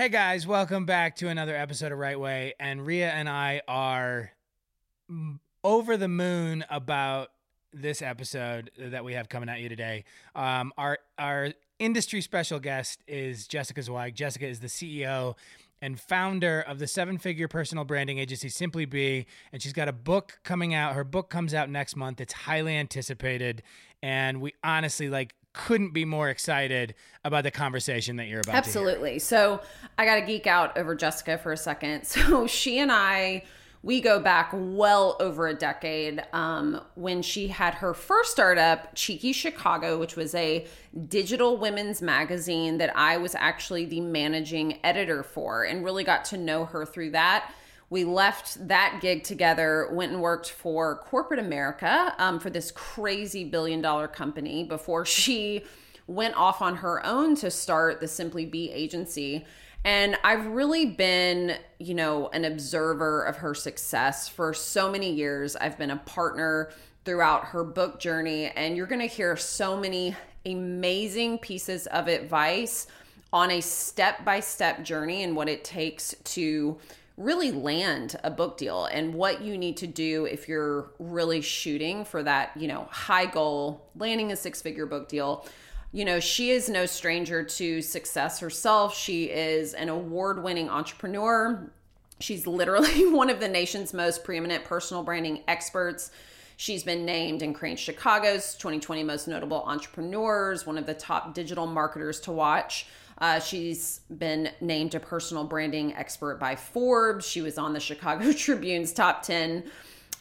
Hey guys, welcome back to another episode of Right Way. And Ria and I are over the moon about this episode that we have coming at you today. Um, our our industry special guest is Jessica Zweig. Jessica is the CEO and founder of the seven figure personal branding agency Simply Be. And she's got a book coming out. Her book comes out next month. It's highly anticipated. And we honestly like couldn't be more excited about the conversation that you're about Absolutely. So I got to geek out over Jessica for a second. So she and I, we go back well over a decade um, when she had her first startup, Cheeky Chicago, which was a digital women's magazine that I was actually the managing editor for and really got to know her through that we left that gig together, went and worked for corporate America um, for this crazy billion dollar company before she went off on her own to start the Simply Be agency. And I've really been, you know, an observer of her success for so many years. I've been a partner throughout her book journey, and you're going to hear so many amazing pieces of advice on a step by step journey and what it takes to really land a book deal and what you need to do if you're really shooting for that, you know, high goal, landing a six figure book deal. You know, she is no stranger to success herself. She is an award winning entrepreneur. She's literally one of the nation's most preeminent personal branding experts. She's been named in Crain's Chicago's 2020 Most Notable Entrepreneurs, one of the top digital marketers to watch. Uh, she's been named a personal branding expert by Forbes. She was on the Chicago Tribune's top 10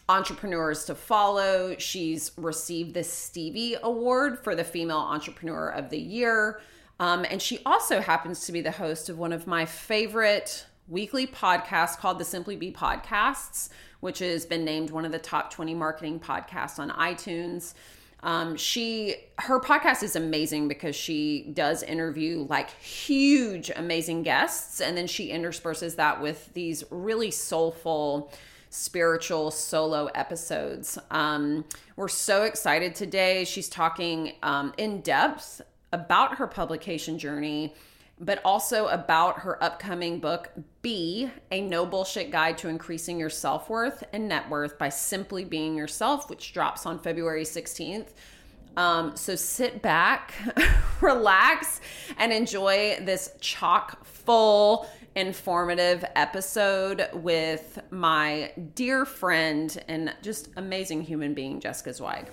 entrepreneurs to follow. She's received the Stevie Award for the Female Entrepreneur of the Year. Um, and she also happens to be the host of one of my favorite weekly podcasts called the Simply Be Podcasts, which has been named one of the top 20 marketing podcasts on iTunes. Um, she her podcast is amazing because she does interview like huge, amazing guests, and then she intersperses that with these really soulful spiritual solo episodes. Um, we're so excited today. She's talking um, in depth about her publication journey but also about her upcoming book, Be a No Bullshit Guide to Increasing Your Self Worth and Net Worth by Simply Being Yourself, which drops on February 16th. Um, so sit back, relax, and enjoy this chock full, informative episode with my dear friend and just amazing human being, Jessica Zweig.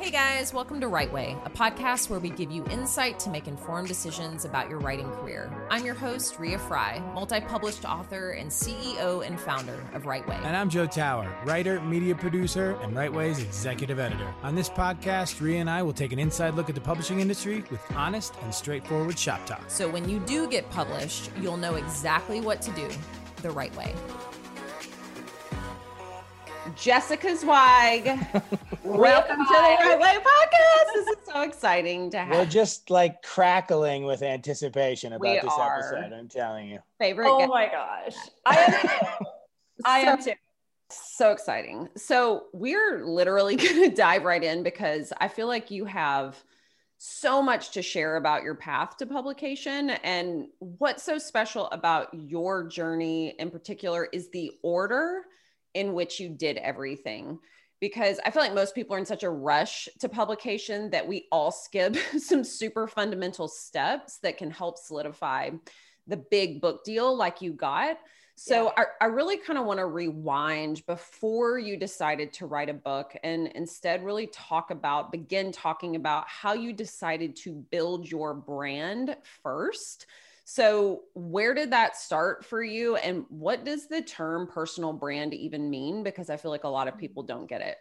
Hey guys, welcome to Right Way, a podcast where we give you insight to make informed decisions about your writing career. I'm your host, Ria Fry, multi published author and CEO and founder of Right Way. And I'm Joe Tower, writer, media producer, and Right Way's executive editor. On this podcast, Ria and I will take an inside look at the publishing industry with honest and straightforward shop talk. So when you do get published, you'll know exactly what to do the right way. Jessica Zweig. Welcome to the Right Way podcast. This is so exciting to have. We're just like crackling with anticipation about We this are. episode. I'm telling you. Favorite Oh guest. my gosh. I am too. I am too. So exciting. So we're literally going to dive right in because I feel like you have so much to share about your path to publication and what's so special about your journey in particular is the order in which you did everything because I feel like most people are in such a rush to publication that we all skip some super fundamental steps that can help solidify the big book deal like you got. So I, I really kind of want to rewind before you decided to write a book and instead really talk about, begin talking about how you decided to build your brand first. So, where did that start for you? And what does the term personal brand even mean? Because I feel like a lot of people don't get it.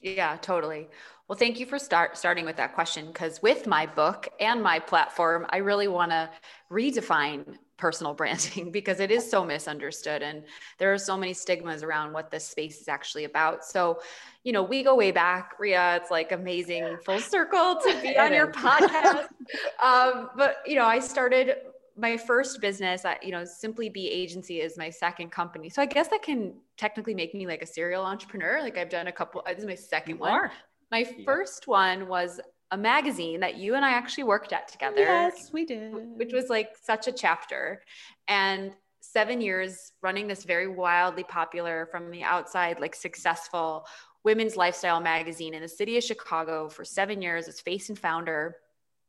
Yeah, totally. Well, thank you for start starting with that question because with my book and my platform, I really want to redefine personal branding because it is so misunderstood and there are so many stigmas around what this space is actually about. So, you know, we go way back, Ria. It's like amazing full circle to be on your podcast. um, but you know, I started my first business, I, you know, Simply Be Agency is my second company. So I guess that can technically make me like a serial entrepreneur. Like I've done a couple. This is my second You one. are. My first one was a magazine that you and I actually worked at together. Yes, we did. Which was like such a chapter. And seven years running this very wildly popular from the outside, like successful women's lifestyle magazine in the city of Chicago for seven years as face and founder.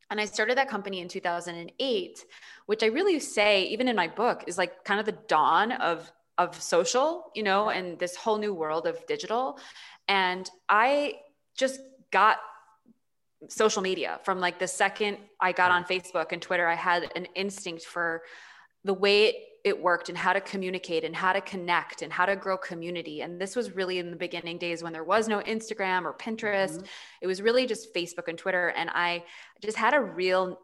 And I started that company in 2008, which I really say, even in my book, is like kind of the dawn of of social, you know, and this whole new world of digital. And I just got social media from like the second I got on Facebook and Twitter, I had an instinct for the way it, worked and how to communicate and how to connect and how to grow community. And this was really in the beginning days when there was no Instagram or Pinterest. Mm-hmm. It was really just Facebook and Twitter. And I just had a real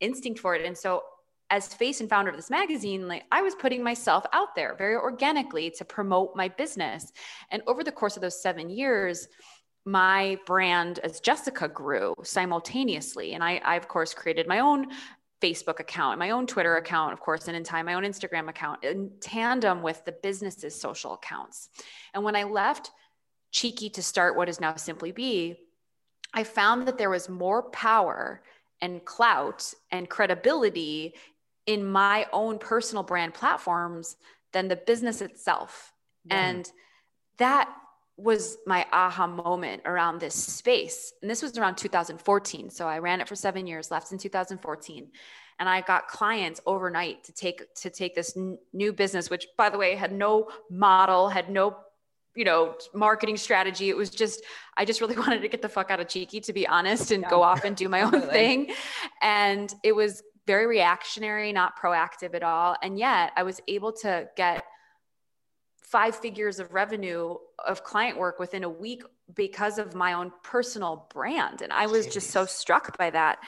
instinct for it. And so as face and founder of this magazine, like I was putting myself out there very organically to promote my business. And over the course of those seven years, my brand as Jessica grew simultaneously. And I, I, of course, created my own Facebook account, my own Twitter account, of course, and in time, my own Instagram account in tandem with the business's social accounts. And when I left Cheeky to start what is now Simply Be, I found that there was more power and clout and credibility in my own personal brand platforms than the business itself. Yeah. And that was my aha moment around this space. And this was around 2014. So I ran it for 7 years, left in 2014. And I got clients overnight to take to take this n- new business which by the way had no model, had no you know marketing strategy it was just i just really wanted to get the fuck out of cheeky to be honest and yeah. go off and do my own thing and it was very reactionary not proactive at all and yet i was able to get five figures of revenue of client work within a week because of my own personal brand. And I was Jeez. just so struck by that.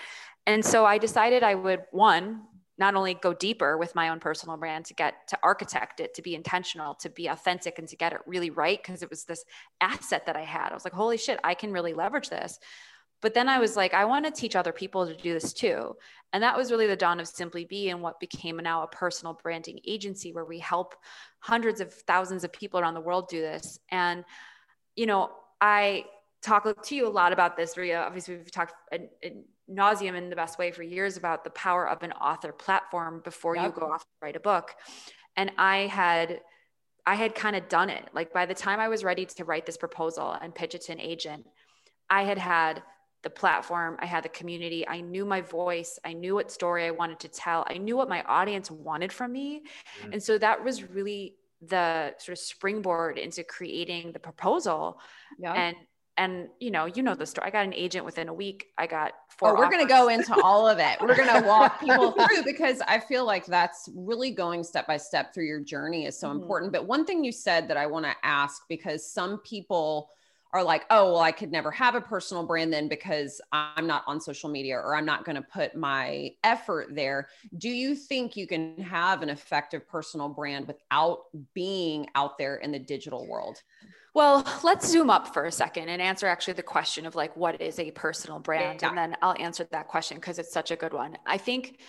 And so I decided I would, one, not only go deeper with my own personal brand to get to architect it, to be intentional, to be authentic, and to get it really right, because it was this asset that I had. I was like, holy shit, I can really leverage this. But then I was like, I want to teach other people to do this too. And that was really the dawn of Simply Be and what became now a personal branding agency where we help hundreds of thousands of people around the world do this. And, you know, I talk to you a lot about this, Ria. Obviously, we've talked ad, ad nauseum in the best way for years about the power of an author platform before yep. you go off to write a book. And I had I had kind of done it. Like by the time I was ready to write this proposal and pitch it to an agent, I had had the platform, I had the community, I knew my voice, I knew what story I wanted to tell, I knew what my audience wanted from me. Mm-hmm. And so that was really the sort of springboard into creating the proposal. Yeah. And and you know, you know the story. I got an agent within a week. I got four. Oh, we're going to go into all of it. We're going to walk people through because I feel like that's really going step by step through your journey is so mm-hmm. important. But one thing you said that I want to ask because some people are like, oh, well, I could never have a personal brand then because I'm not on social media or I'm not going to put my effort there. Do you think you can have an effective personal brand without being out there in the digital world? Well, let's zoom up for a second and answer actually the question of like, what is a personal brand? Yeah. And then I'll answer that question because it's such a good one. I think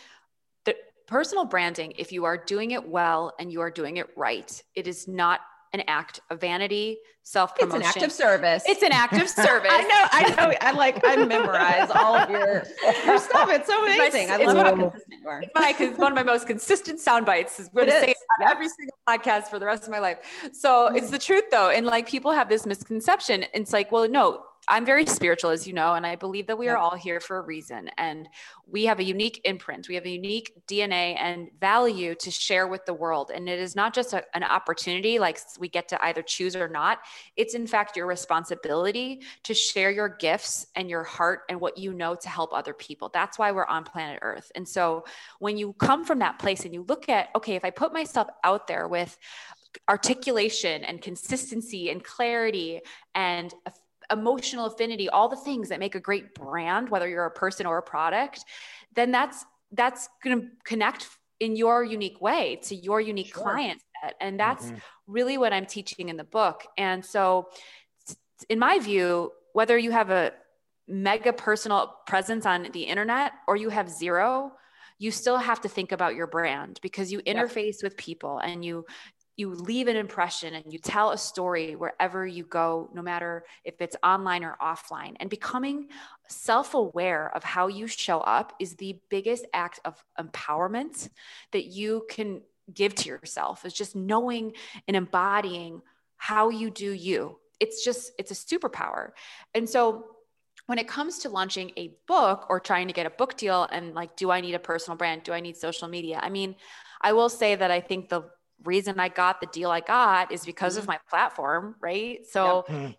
that personal branding, if you are doing it well and you are doing it right, it is not an act of vanity, self promotion. It's an act of service. It's an act of service. I know. I know. I like. I memorize all of your your stuff. It's so amazing. I love how consistent you are. Is one of my most consistent sound bites. Is going to say it on every single podcast for the rest of my life. So mm. it's the truth though, and like people have this misconception. It's like, well, no, I'm very spiritual, as you know, and I believe that we are all here for a reason. And we have a unique imprint, we have a unique DNA and value to share with the world. And it is not just a, an opportunity, like we get to either choose or not. It's in fact your responsibility to share your gifts and your heart and what you know to help other people. That's why we're on planet Earth. And so when you come from that place and you look at, okay, if I put myself out there with articulation and consistency and clarity and emotional affinity, all the things that make a great brand, whether you're a person or a product, then that's that's going to connect in your unique way to your unique sure. client set. And that's mm-hmm. really what I'm teaching in the book. And so in my view, whether you have a mega personal presence on the internet or you have zero, you still have to think about your brand because you interface yep. with people and you you leave an impression and you tell a story wherever you go, no matter if it's online or offline. And becoming self aware of how you show up is the biggest act of empowerment that you can give to yourself, is just knowing and embodying how you do you. It's just, it's a superpower. And so, when it comes to launching a book or trying to get a book deal and like do i need a personal brand do i need social media i mean i will say that i think the reason I got the deal I got is because mm-hmm. of my platform, right? So yep. Mm-hmm.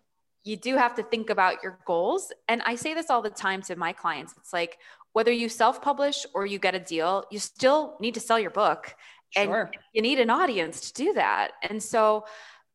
you do have to think about your goals. And I say this all the time to my clients. It's like whether you self-publish or you get a deal, you still need to sell your book. Sure. And you need an audience to do that. And so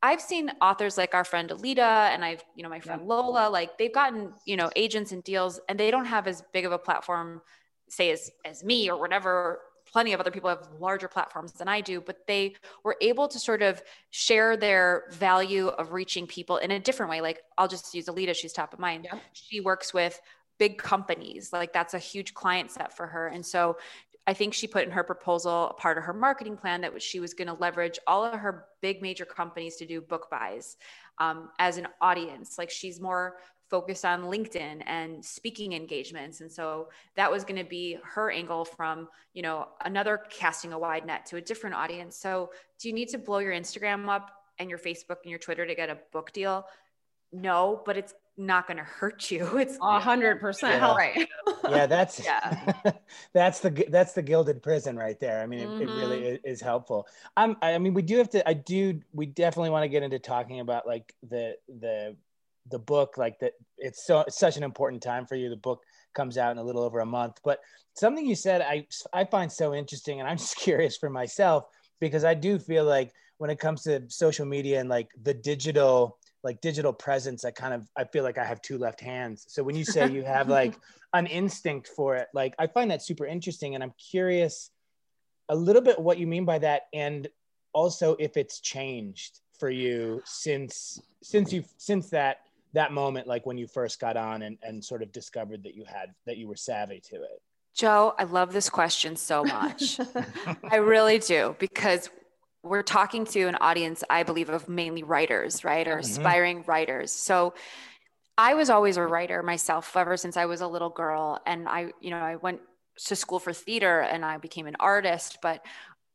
I've seen authors like our friend Alita and I've, you know, my friend Lola, like they've gotten, you know, agents and deals and they don't have as big of a platform, say as as me or whatever plenty of other people have larger platforms than I do, but they were able to sort of share their value of reaching people in a different way. Like I'll just use Alita, she's top of mind. Yeah. She works with big companies, like that's a huge client set for her. And so I think she put in her proposal a part of her marketing plan that she was going to leverage all of her big major companies to do book buys um, as an audience. Like she's more focused on LinkedIn and speaking engagements. And so that was going to be her angle from, you know, another casting a wide net to a different audience. So do you need to blow your Instagram up and your Facebook and your Twitter to get a book deal? No, but it's not going to hurt you. It's a hundred percent right. yeah, that's yeah. that's the that's the gilded prison right there. I mean, it, mm-hmm. it really mm-hmm. is, is, helpful. I'm, I mean, we do have to. I do. We definitely want to get into talking about like the the the book like that it's so it's such an important time for you. The book comes out in a little over a month. But something you said i i find so interesting and i'm just curious for myself because i do feel like when it comes to social media and like the digital like digital presence i kind of i feel like i have two left hands. So when you say you have like an instinct for it like i find that super interesting and i'm curious a little bit what you mean by that and also if it's changed for you since since you since that that moment like when you first got on and, and sort of discovered that you had that you were savvy to it? Joe i love this question so much. I really do because we're talking to an audience i believe of mainly writers right? Or mm-hmm. aspiring writers. So i was always a writer myself ever since i was a little girl. And i you know i went to school for theater and i became an artist. But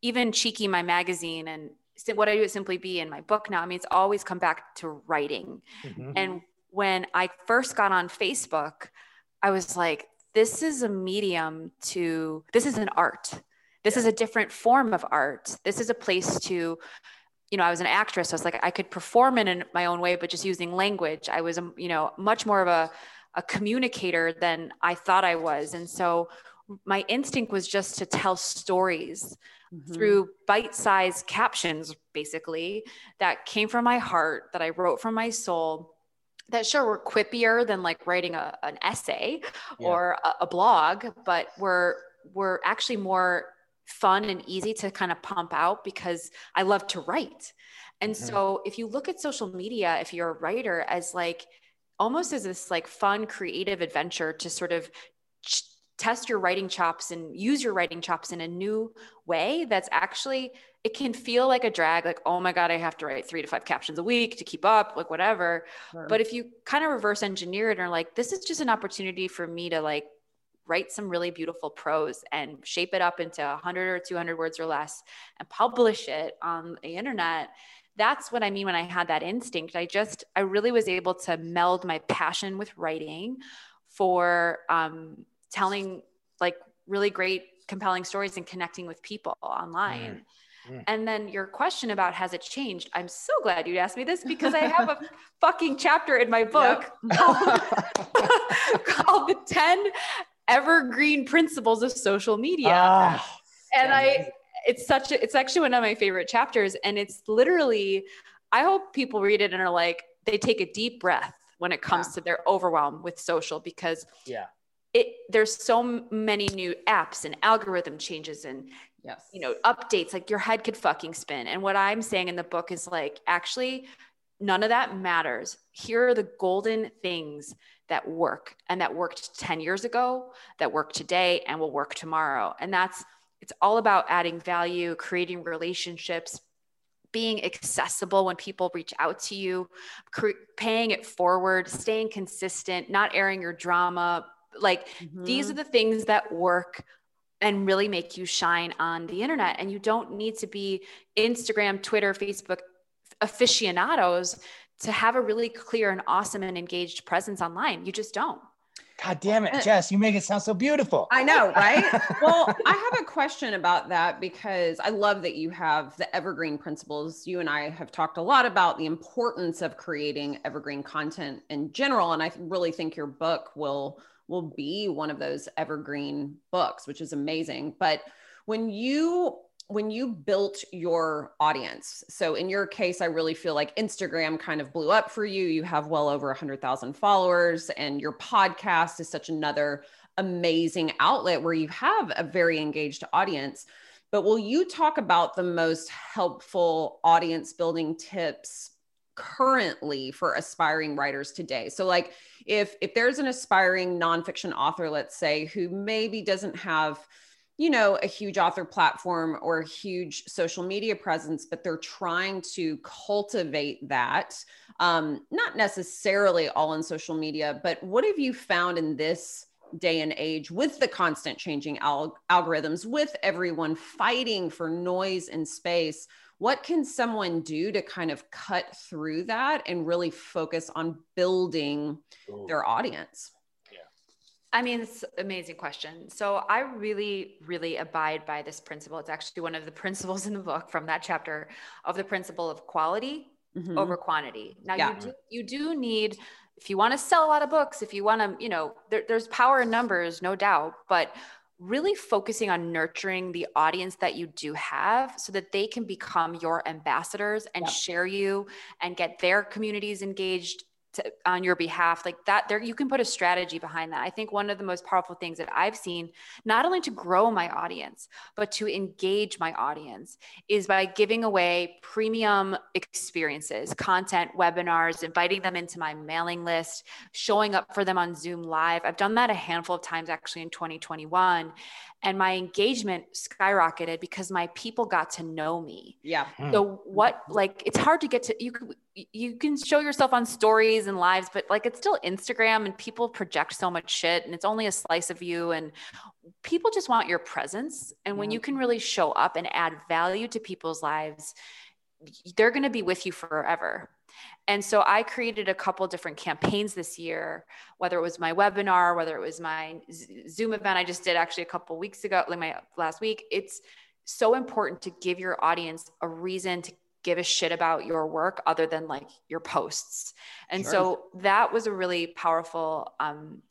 even cheeky my magazine and what I do at Simply Be in my book now, I mean, it's always come back to writing. Mm-hmm. And when I first got on Facebook, I was like, this is a medium to, this is an art. This yeah. is a different form of art. This is a place to, you know, I was an actress. So I was like, I could perform in my own way, but just using language. I was, you know, much more of a, a communicator than I thought I was. And so my instinct was just to tell stories mm-hmm. through bite sized captions, basically, that came from my heart, that I wrote from my soul. That sure were quippier than like writing a, an essay yeah. or a, a blog, but were were actually more fun and easy to kind of pump out because I love to write. And mm-hmm. so if you look at social media, if you're a writer as like almost as this like fun creative adventure to sort of test your writing chops and use your writing chops in a new way that's actually it can feel like a drag like oh my god i have to write three to five captions a week to keep up like whatever sure. but if you kind of reverse engineer it and are like this is just an opportunity for me to like write some really beautiful prose and shape it up into 100 or 200 words or less and publish it on the internet that's what i mean when i had that instinct i just i really was able to meld my passion with writing for um, telling like really great compelling stories and connecting with people online mm, mm. and then your question about has it changed i'm so glad you asked me this because i have a fucking chapter in my book yep. called, the 10 evergreen principles of social media ah, and i it's such a, it's actually one of my favorite chapters and it's literally i hope people read it and are like they take a deep breath when it comes yeah. to their overwhelm with social because yeah it there's so many new apps and algorithm changes and yes. you know updates like your head could fucking spin. And what i'm saying in the book is like actually none of that matters. Here are the golden things that work and that worked 10 years ago that work today and will work tomorrow. And that's it's all about adding value creating relationships being accessible when people reach out to you, cre- paying it forward, staying consistent, not airing your drama. Like mm-hmm. these are the things that work and really make you shine on the internet. And you don't need to be Instagram, Twitter, Facebook aficionados to have a really clear and awesome and engaged presence online. You just don't. God damn it, uh, Jess, you make it sound so beautiful. I know, right? well, I have a question about that because I love that you have the evergreen principles. You and I have talked a lot about the importance of creating evergreen content in general. And I really think your book will will be one of those evergreen books, which is amazing. But when you when you built your audience so in your case i really feel like instagram kind of blew up for you you have well over 100000 followers and your podcast is such another amazing outlet where you have a very engaged audience but will you talk about the most helpful audience building tips currently for aspiring writers today so like if if there's an aspiring nonfiction author let's say who maybe doesn't have you know, a huge author platform or a huge social media presence, but they're trying to cultivate that. Um, not necessarily all in social media, but what have you found in this day and age with the constant changing al- algorithms, with everyone fighting for noise and space? What can someone do to kind of cut through that and really focus on building Ooh. their audience? Yeah. I mean, it's an amazing question. So I really, really abide by this principle. It's actually one of the principles in the book from that chapter of the principle of quality mm-hmm. over quantity. Now yeah. you do you do need if you want to sell a lot of books, if you want to, you know, there, there's power in numbers, no doubt, but really focusing on nurturing the audience that you do have so that they can become your ambassadors and share you and get their communities engaged to, on your behalf like that there you can put a strategy behind that. I think one of the most powerful things that i've seen not only to grow my audience but to engage my audience is by giving away premium experiences content webinars inviting them into my mailing list showing up for them on zoom live. I've done that a handful of times actually in 2021 and my engagement skyrocketed because my people got to know me. Yeah. Hmm. So what like it's hard to get to you you can show yourself on stories and lives but like it's still Instagram and people project so much shit and it's only a slice of you and people just want your presence and when yeah. you can really show up and add value to people's lives they're going to be with you forever and so I created a couple different campaigns this year, whether it was my webinar, whether it was my Zoom event I just did actually a couple weeks ago, like my last week. It's so important to give your audience a reason to give a shit about your work other than like your posts. And sure. so that was a really powerful um,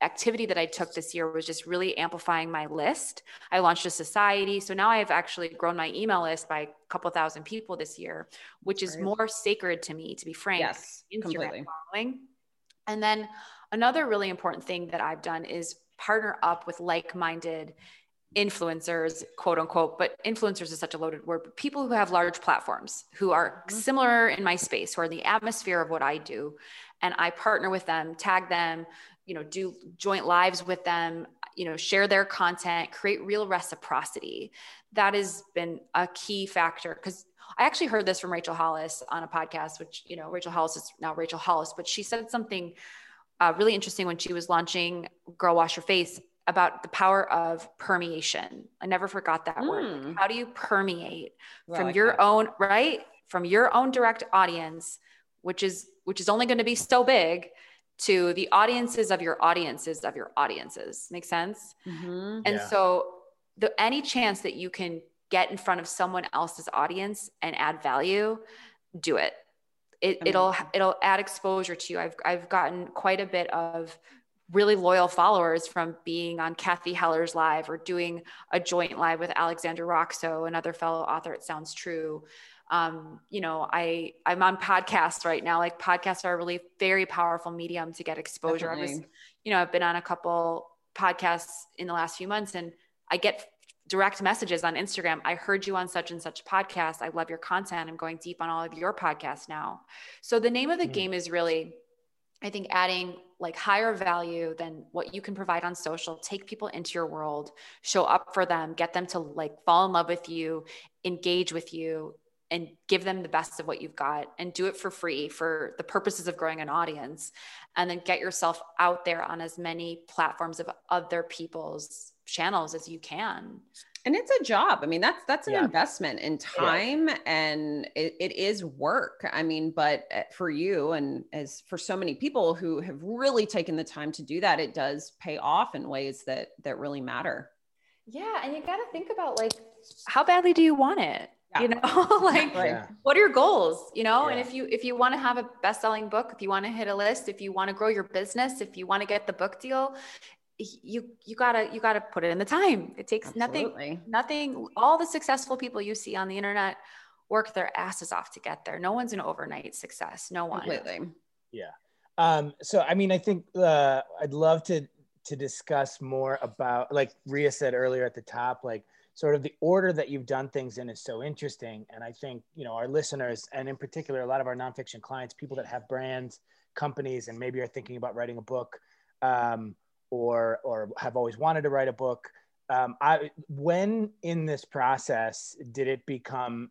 activity that I took this year was just really amplifying my list. I launched a society. So now I've actually grown my email list by a couple thousand people this year, which is right. more sacred to me, to be frank. Yes, Instagram completely. following. And then another really important thing that I've done is partner up with like-minded influencers, quote unquote, but influencers is such a loaded word, but people who have large platforms who are mm-hmm. similar in my space, who are in the atmosphere of what I do. And I partner with them, tag them, you know do joint lives with them you know share their content create real reciprocity that has been a key factor because i actually heard this from rachel hollis on a podcast which you know rachel hollis is now rachel hollis but she said something uh, really interesting when she was launching girl wash your face about the power of permeation i never forgot that mm. word hmm. how do you permeate well, from like your own right from your own direct audience which is which is only going to be so big to the audiences of your audiences of your audiences. Make sense? Mm-hmm. And yeah. so, the any chance that you can get in front of someone else's audience and add value, do it. It, it'll it'll add exposure to you. I've I've gotten quite a bit of really loyal followers from being on Cathy Heller's live or doing a joint live with Alexandra Roxo, another fellow author. It sounds true um, you know, I I'm on podcasts right now. Like podcasts are a really very powerful medium to get exposure. I was, you know, I've been on a couple podcasts in the last few months, and I get direct messages on Instagram. I heard you on such and such podcast. I love your content. I'm going deep on all of your podcasts now. So the name of the mm. game is really, I think, adding like higher value than what you can provide on social. Take people into your world, show up for them, get them to like fall in love with you, engage with you, and give them the best of what you've got and do it for free for the purposes of growing an audience. And then get yourself out there on as many platforms of other people's channels as you can. And it's a job. I mean that's that's an yeah. investment in time yeah. and it, it is work. I mean but uh, for you and as for so many people who have really taken the time to do that it does pay off in ways that that really matter. Yeah. And you got to think about like how badly do you want it yeah. you know like yeah. what are your goals you know yeah. and if you if you want to have a best-selling book if you want to hit a list if you want to grow your business if you want to get the book deal you you gotta you gotta put it in the time it takes Absolutely. nothing nothing all the successful people you see on the internet work their asses off to get there no one's an overnight success no one Completely. yeah um so i mean i think uh i'd love to to discuss more about like ria said earlier at the top like sort of the order that you've done things in is so interesting. And I think, you know, our listeners, and in particular, a lot of our nonfiction clients, people that have brands, companies, and maybe are thinking about writing a book um, or, or have always wanted to write a book. Um, I, when in this process did it become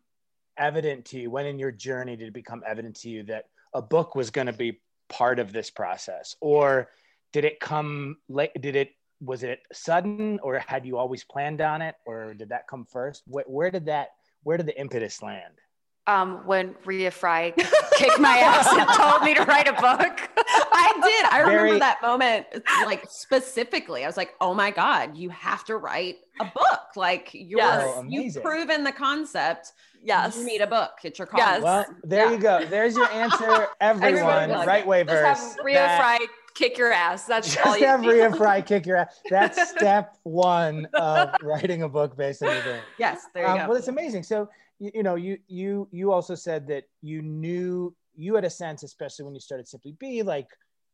evident to you, when in your journey did it become evident to you that a book was going to be part of this process? Or did it come late? Did it was it sudden or had you always planned on it or did that come first where, where did that where did the impetus land um, when Ria Fry kicked my ass and told me to write a book. I did. I Very... remember that moment like specifically. I was like, oh my God, you have to write a book. Like you're yes. oh, you've proven the concept. Yes. You need a book. It's your call. Yes. Well, there yeah. you go. There's your answer, everyone. right way verse. Ria that... Fry kick your ass. That's just all you have Ria Fry kick your ass. That's step one of writing a book based on your brain. Yes, there you um, go. Well, it's amazing. So you, you know, you you you also said that you knew you had a sense, especially when you started Simply Be, like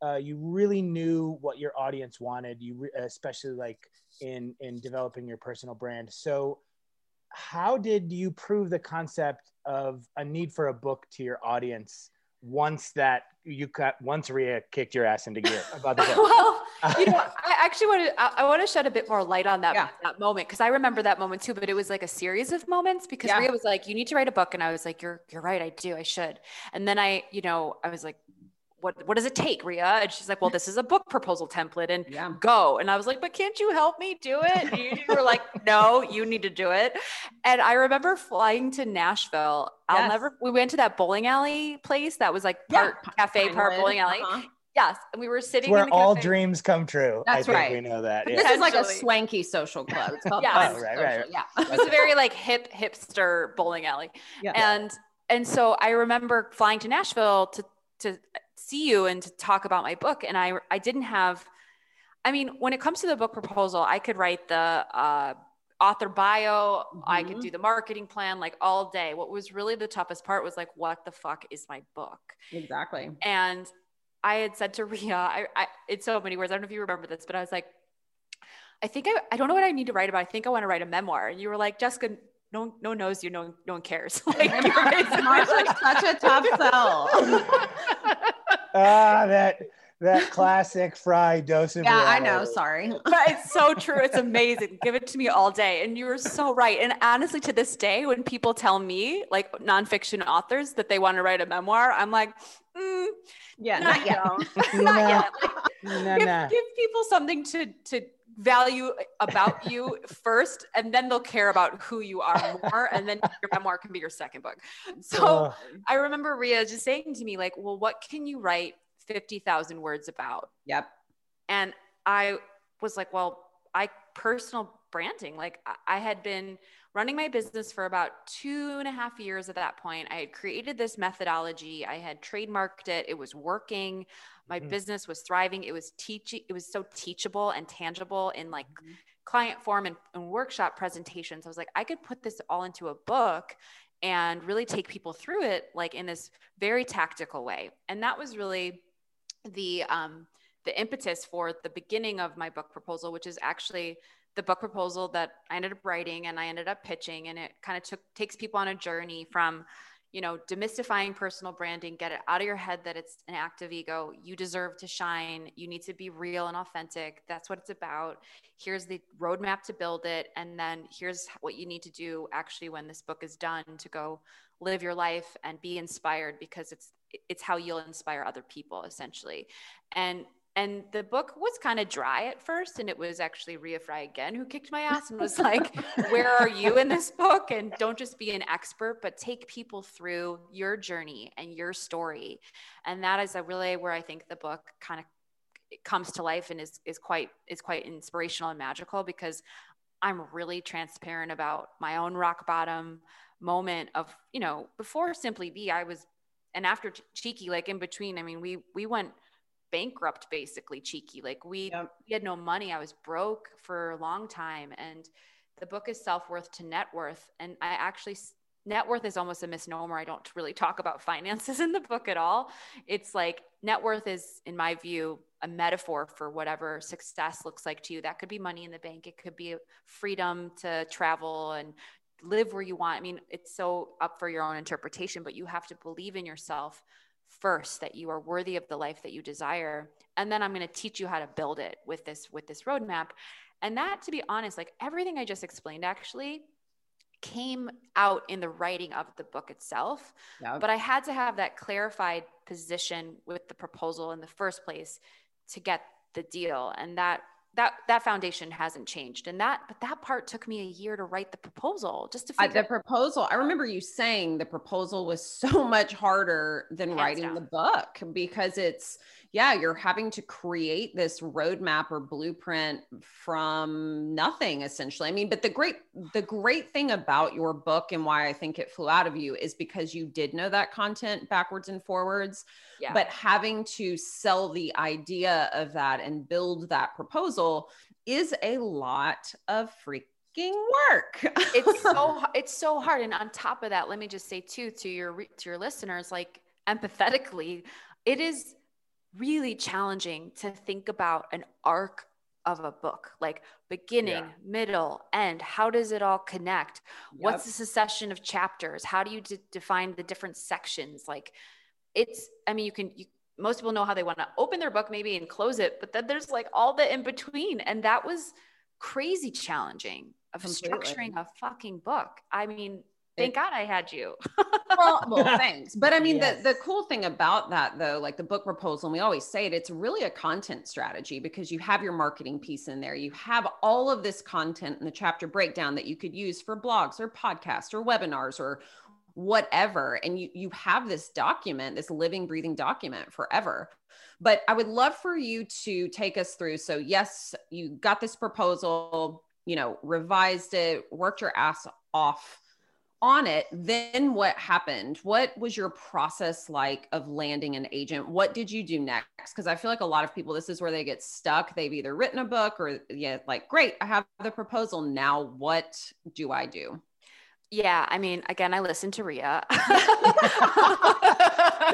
uh, you really knew what your audience wanted. You re- especially like in in developing your personal brand. So how did you prove the concept of a need for a book to your audience once that you cut once Ria kicked your ass into gear about the book? well, you know, I actually want to I, I want to shed a bit more light on that yeah. that moment because I remember that moment too. But it was like a series of moments because yeah. Ria was like, "You need to write a book," and I was like, "You're you're right, I do, I should." And then I, you know, I was like, what what does it take, Ria? And she's like, well, this is a book proposal template and yeah. go. And I was like, but can't you help me do it? And you were like, no, you need to do it. And I remember flying to Nashville. Yes. I'll never, we went to that bowling alley place that was like part yeah. cafe, part bowling alley. Uh-huh. Yes, and we were sitting where all dreams come true. That's right. We know that. Yeah. This is like a swanky social club. It's called yes. oh, right, right, right. Yeah, it was a very like hip hipster bowling alley, yeah. and and so I remember flying to Nashville to to see you and to talk about my book. And I, I didn't have, I mean, when it comes to the book proposal, I could write the uh, author bio, mm-hmm. I could mm-hmm. do the marketing plan like all day. What was really the toughest part was like, what the fuck is my book? Exactly. And I had said to Ria, I, I, it's so many words. I don't know if you remember this, but I was like, I think I, I don't know what I need to write about. I think I want to write a memoir. And you were like, Jessica, no one, no one knows you. No one, no one cares. like, Marsha's such a tough sell. ah, that that classic fry dose of yeah reality. i know sorry. But it's so true it's amazing. Give it to me all day. And you were so right. And honestly to this day when people tell me like nonfiction authors that they want to write a memoir i'm like mm, yeah not, not yet. not yet. Like, give, give people something to to value about you first and then they'll care about who you are more and then your memoir can be your second book. So i remember ria just saying to me like well what can you write 50000 words about? Yep. And i was like well i personal branding like i had been running my business for about two and a half years at that point i had created this methodology i had trademarked it it was working my mm-hmm. business was thriving it was teaching it was so teachable and tangible in like mm-hmm. client form and, and workshop presentations i was like i could put this all into a book and really take people through it like in this very tactical way and that was really the um the impetus for the beginning of my book proposal which is actually the book proposal that I ended up writing and I ended up pitching and it kind of took takes people on a journey from you know, demystifying personal branding, get it out of your head that it's an act of ego. You deserve to shine. You need to be real and authentic. That's what it's about. Here's the roadmap to build it. And then here's what you need to do actually when this book is done to go live your life and be inspired because it's it's how you'll inspire other people essentially. And and the book was kind of dry at first and it was actually Ria Fry again who kicked my ass and was like where are you in this book? And don't just be an expert but take people through your journey and your story. And that is a really where I think the book kind of comes to life and is is quite is quite inspirational and magical because I'm really transparent about my own rock bottom moment of you know before simply be I was and after cheeky like in between. I mean we we went bankrupt basically cheeky. Like we, yep. we had no money. I was broke for a long time and the book is self-worth to net worth and i actually net worth is almost a misnomer. I don't really talk about finances in the book at all. It's like net worth is in my view a metaphor for whatever success looks like to you. That could be money in the bank. It could be freedom to travel and live where you want. I mean it's so up for your own interpretation but you have to believe in yourself first that you are worthy of the life that you desire and then i'm going to teach you how to build it with this with this roadmap and that to be honest like everything i just explained actually came out in the writing of the book itself yep. but i had to have that clarified position with the proposal in the first place to get the deal and that that that foundation hasn't changed and that but that part took me a year to write the proposal just to figure- the proposal i remember you saying the proposal was so much harder than Hands writing down. the book because it's yeah, you're having to create this roadmap or blueprint from nothing essentially. I mean, but the great the great thing about your book and why I think it flew out of you is because you did know that content backwards and forwards. Yeah. But having to sell the idea of that and build that proposal is a lot of freaking work. it's so it's so hard and on top of that, let me just say too to your to your listeners like empathetically, it is really challenging to think about an arc of a book like beginning yeah. middle end how does it all connect yep. what's the succession of chapters how do you d- define the different sections like it's i mean you can you, most people know how they want to open their book maybe and close it but then there's like all the in between and that was crazy challenging of Completely. structuring a fucking book i mean Thank God I had you. well, well, thanks. But I mean, yes. the, the cool thing about that, though, like the book proposal, and we always say it, it's really a content strategy because you have your marketing piece in there. You have all of this content in the chapter breakdown that you could use for blogs or podcasts or webinars or whatever. And you, you have this document, this living, breathing document forever. But I would love for you to take us through. So, yes, you got this proposal, you know, revised it, worked your ass off on it, then what happened? What was your process like of landing an agent? What did you do next? Because I feel like a lot of people, this is where they get stuck. They've either written a book or, yeah, like, great, I have the proposal. Now, what do I do? Yeah, I mean, again, I listened to Ria.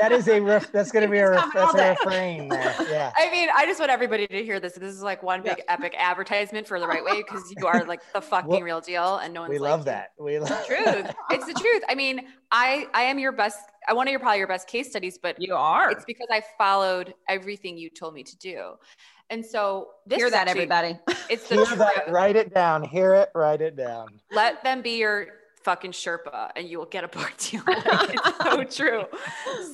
that is a ref, that's going to be a ref, that's a refrain there. Yeah. I mean, I just want everybody to hear this. This is like one big yeah. epic advertisement for the right way because you are like the fucking well, real deal, and no one's. We like, love that. We love the truth. It's the truth. I mean, I I am your best. I want to your probably your best case studies, but you are. It's because I followed everything you told me to do. And so this hear that actually, everybody. It's the hear truth. that. Write it down. Hear it. Write it down. Let them be your fucking Sherpa and you will get a book deal. Like, it's so true.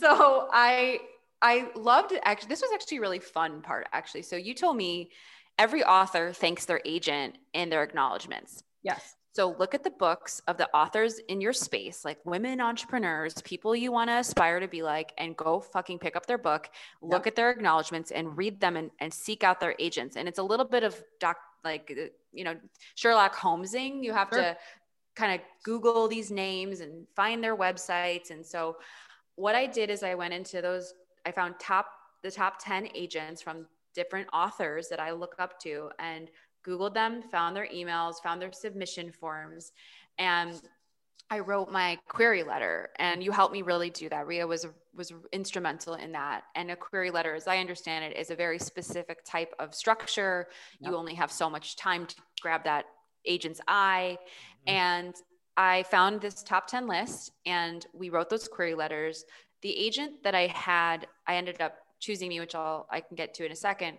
So I I loved it. Actually, this was actually a really fun part, actually. So you told me every author thanks their agent in their acknowledgments. Yes. So look at the books of the authors in your space, like women entrepreneurs, people you want to aspire to be like, and go fucking pick up their book, look yep. at their acknowledgments and read them and, and seek out their agents. And it's a little bit of doc, like, uh, you know, Sherlock Holmesing. You have sure. to kind of Google these names and find their websites. And so what I did is I went into those, I found top the top 10 agents from different authors that I look up to and Googled them, found their emails, found their submission forms, and I wrote my query letter. And you helped me really do that. Ria was was instrumental in that. And a query letter, as I understand it, is a very specific type of structure. Yep. You only have so much time to grab that agent's eye. Mm-hmm. And I found this top 10 list and we wrote those query letters. The agent that I had, I ended up choosing me, which I'll I can get to in a second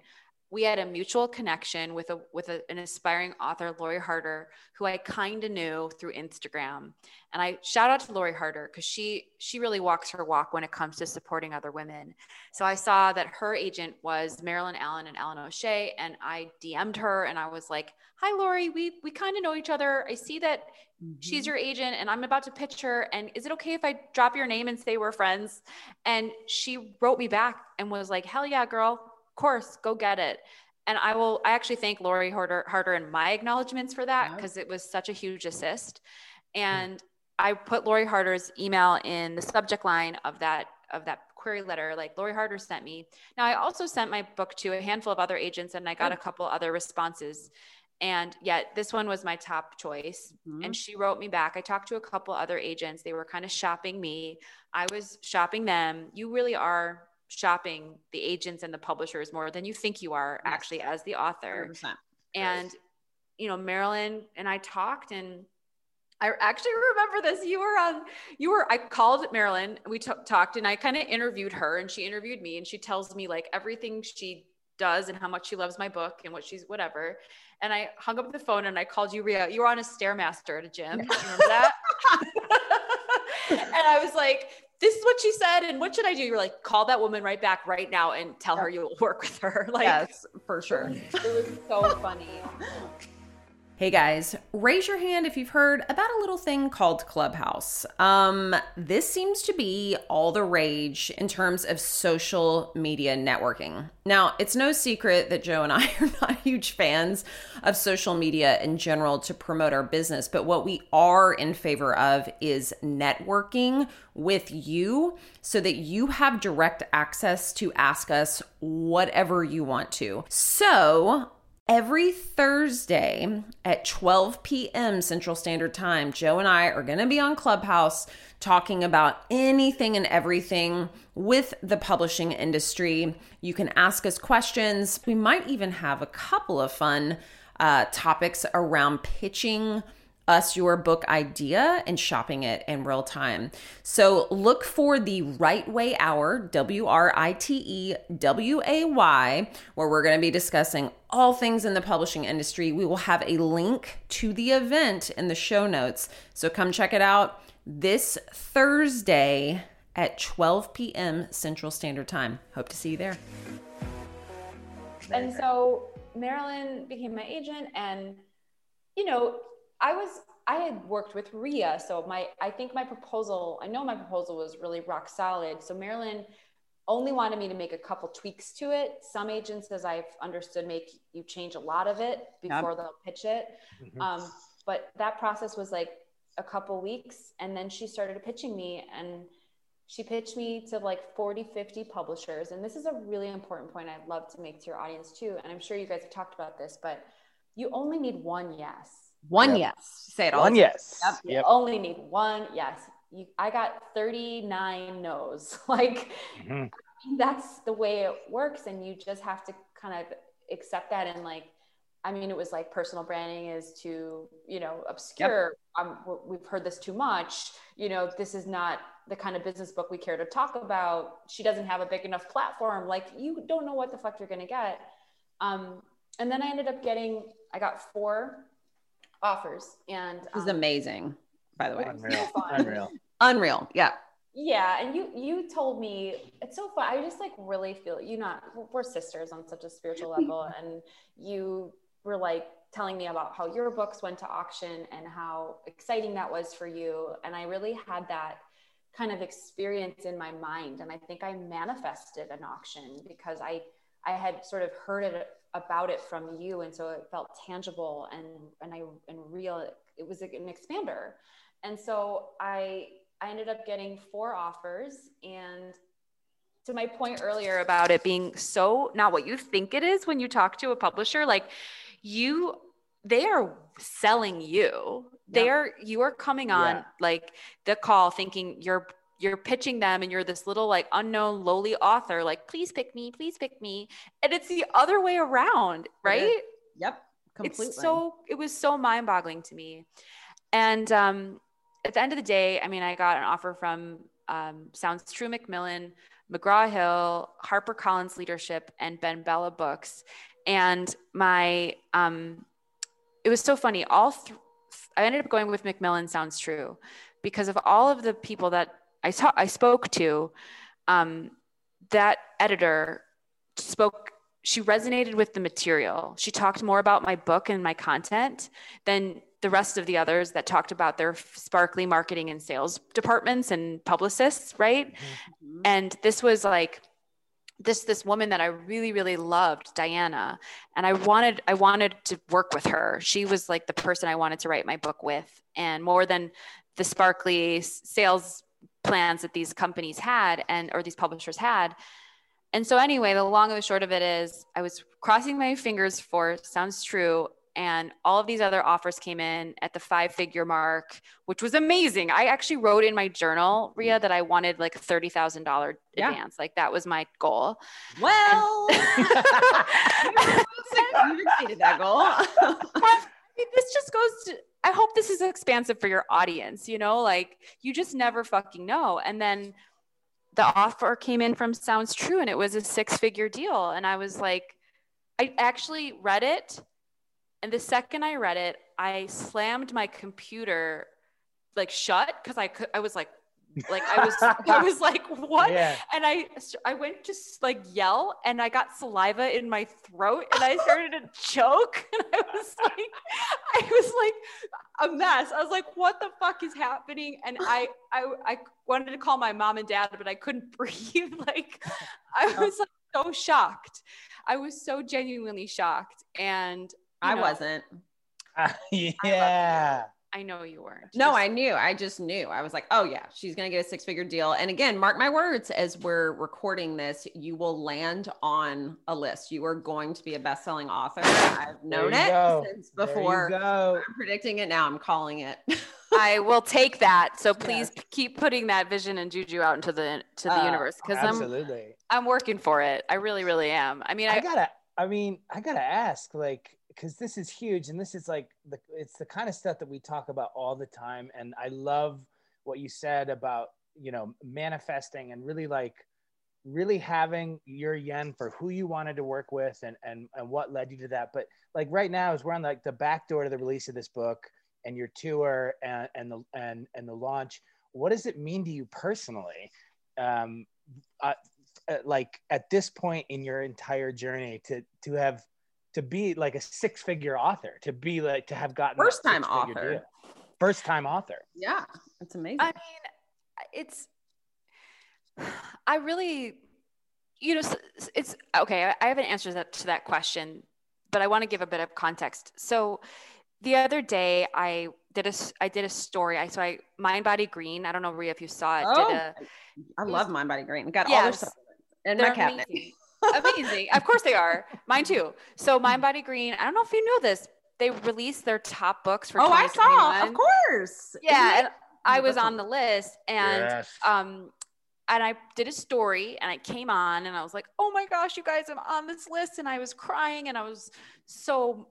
we had a mutual connection with a with a, an aspiring author, Lori Harder, who I kind of knew through Instagram. And I shout out to Lori Harder because she she really walks her walk when it comes to supporting other women. So I saw that her agent was Marilyn Allen and Allen O'Shea, and I DM'd her and I was like, "Hi, Lori, we we kind of know each other. I see that mm-hmm. she's your agent, and I'm about to pitch her. And is it okay if I drop your name and say we're friends?" And she wrote me back and was like, "Hell yeah, girl." Course, go get it. And I will, I actually thank Lori Harder, Harder in my acknowledgments for that because it was such a huge assist. And I put Lori Harder's email in the subject line of that of that query letter like Lori Harder sent me. Now I also sent my book to a handful of other agents and I got a couple other responses. And yet this one was my top choice. Mm-hmm. And she wrote me back. I talked to a couple other agents. They were kind of shopping me. I was shopping them. You really are shopping the agents and the publishers more than you think you are yes. actually as the author. 100%. And you know, Marilyn and I talked and I actually remember this. You were on, you were, I called Marilyn, we t- talked and I kind of interviewed her and she interviewed me and she tells me like everything she does and how much she loves my book and what she's whatever. And I hung up the phone and I called you, Ria. You were on a Stairmaster at a gym. remember that? and I was like, this is what she said and what should i do? You're like call that woman right back right now and tell her you'll work with her. Like yes for sure. it was so funny Hey guys, raise your hand if you've heard about a little thing called Clubhouse. Um, this seems to be all the rage in terms of social media networking. Now, it's no secret that Joe and I are not huge fans of social media in general to promote our business, but what we are in favor of is networking with you so that you have direct access to ask us whatever you want to. So, Every Thursday at 12 p.m. Central Standard Time, Joe and I are going to be on Clubhouse talking about anything and everything with the publishing industry. You can ask us questions. We might even have a couple of fun uh, topics around pitching us your book idea and shopping it in real time. So look for the Write Way Hour, W R I T E W A Y, where we're going to be discussing all things in the publishing industry. We will have a link to the event in the show notes. So come check it out this Thursday at 12 p.m. Central Standard Time. Hope to see you there. And so Marilyn became my agent and you know, I was I had worked with Ria, so my I think my proposal, I know my proposal was really rock solid. So Marilyn only wanted me to make a couple tweaks to it. Some agents, as I've understood, make you change a lot of it before yep. they'll pitch it. Mm-hmm. Um, but that process was like a couple weeks, and then she started pitching me, and she pitched me to like 40, 50 publishers. And this is a really important point I'd love to make to your audience too. And I'm sure you guys have talked about this, but you only need one yes one yep. yes. Say it all. One yes. Yep. You only need one yes. You, I got 39 no's. like mm-hmm. that's the way it works. And you just have to kind of accept that and like, I mean, it was like personal branding is too, you know, obscure. Yep. Um, we've heard this too much. You know, this is not the kind of business book we care to talk about. She doesn't have a big enough platform. Like, you don't know what the fuck you're going to get. Um, and then I ended up getting, I got four offers and this is um, amazing by the way. Unreal. unreal. Unreal yeah. Yeah and you you told me it's so fun. I just like really feel you not we're sisters on such a spiritual level and you were like telling me about how your books went to auction and how exciting that was for you and i really had that kind of experience in my mind and i think i manifested an auction because i i had sort of heard it about it from you and so it felt tangible and and i and real it was an expander. And so i i ended up getting four offers and to my point earlier about it being so not what you think it is when you talk to a publisher like you they are selling you. They're you are coming on yeah. like the call thinking you're you're pitching them and you're this little like unknown lowly author like please pick me please pick me and it's the other way around right yep completely it's so it was so mind-boggling to me and um at the end of the day, I mean, I got an offer from um, Sounds True Macmillan, McGraw Hill, HarperCollins Leadership, and BenBella Books. And my, um, it was so funny. All th- I ended up going with Macmillan Sounds True because of all of the people that I saw, I spoke to. Um, that editor spoke she resonated with the material. She talked more about my book and my content than the rest of the others that talked about their sparkly marketing and sales departments and publicists, right? Mm-hmm. And this was like this this woman that I really really loved, Diana, and I wanted I wanted to work with her. She was like the person I wanted to write my book with, and more than the sparkly sales plans that these companies had and or these publishers had and so, anyway, the long and the short of it is, I was crossing my fingers for Sounds True, and all of these other offers came in at the five figure mark, which was amazing. I actually wrote in my journal, Ria, that I wanted like a thirty thousand dollar yeah. advance. Like that was my goal. Well, and- you exceeded that goal. This just goes to. I hope this is expansive for your audience. You know, like you just never fucking know. And then the offer came in from Sounds True and it was a six figure deal. And I was like, I actually read it. And the second I read it, I slammed my computer like shut because I could, I was like, like I was, I was like, what? Yeah. And I, I went to like yell, and I got saliva in my throat, and I started to choke, and I was like, I was like a mess. I was like, what the fuck is happening? And I, I, I wanted to call my mom and dad, but I couldn't breathe. Like, I was like so shocked. I was so genuinely shocked, and I know, wasn't. Uh, yeah. I know you weren't. No, I knew. I just knew. I was like, oh, yeah, she's going to get a six figure deal. And again, mark my words, as we're recording this, you will land on a list. You are going to be a best selling author. I've known it go. since before. I'm predicting it now. I'm calling it. I will take that. So please yes. keep putting that vision and juju out into the to the uh, universe because I'm I'm working for it. I really, really am. I mean, I, I gotta. I mean, I gotta ask, like, because this is huge and this is like the it's the kind of stuff that we talk about all the time and i love what you said about you know manifesting and really like really having your yen for who you wanted to work with and and and what led you to that. But like right now as we're on like the back door to the release of this book and your tour and and the and and the launch what does it mean to you personally? Um uh, uh like at this point in your entire journey to to have to be like a six figure author, to be like to have gotten first time author, deal. first time author. Yeah, it's amazing. I mean, it's I really, you know, it's okay. I haven't answered to that question, but I want to give a bit of context. So, the other day I did a I did a story. I so I Mind Body Green. I don't know Ria if you saw it. Oh, a, I love Mind Body Green. Got yes, all their stuff in my cabinet. Amazing. Amazing. of course they are. Mine too. So Mind Body Green, I don't know if you know this. They released their top books for Oh, I saw. Of course. Yeah. And I was on the list and yes. um and I did a story and I came on and I was like, oh my gosh, you guys, I'm on this list. And I was crying and I was so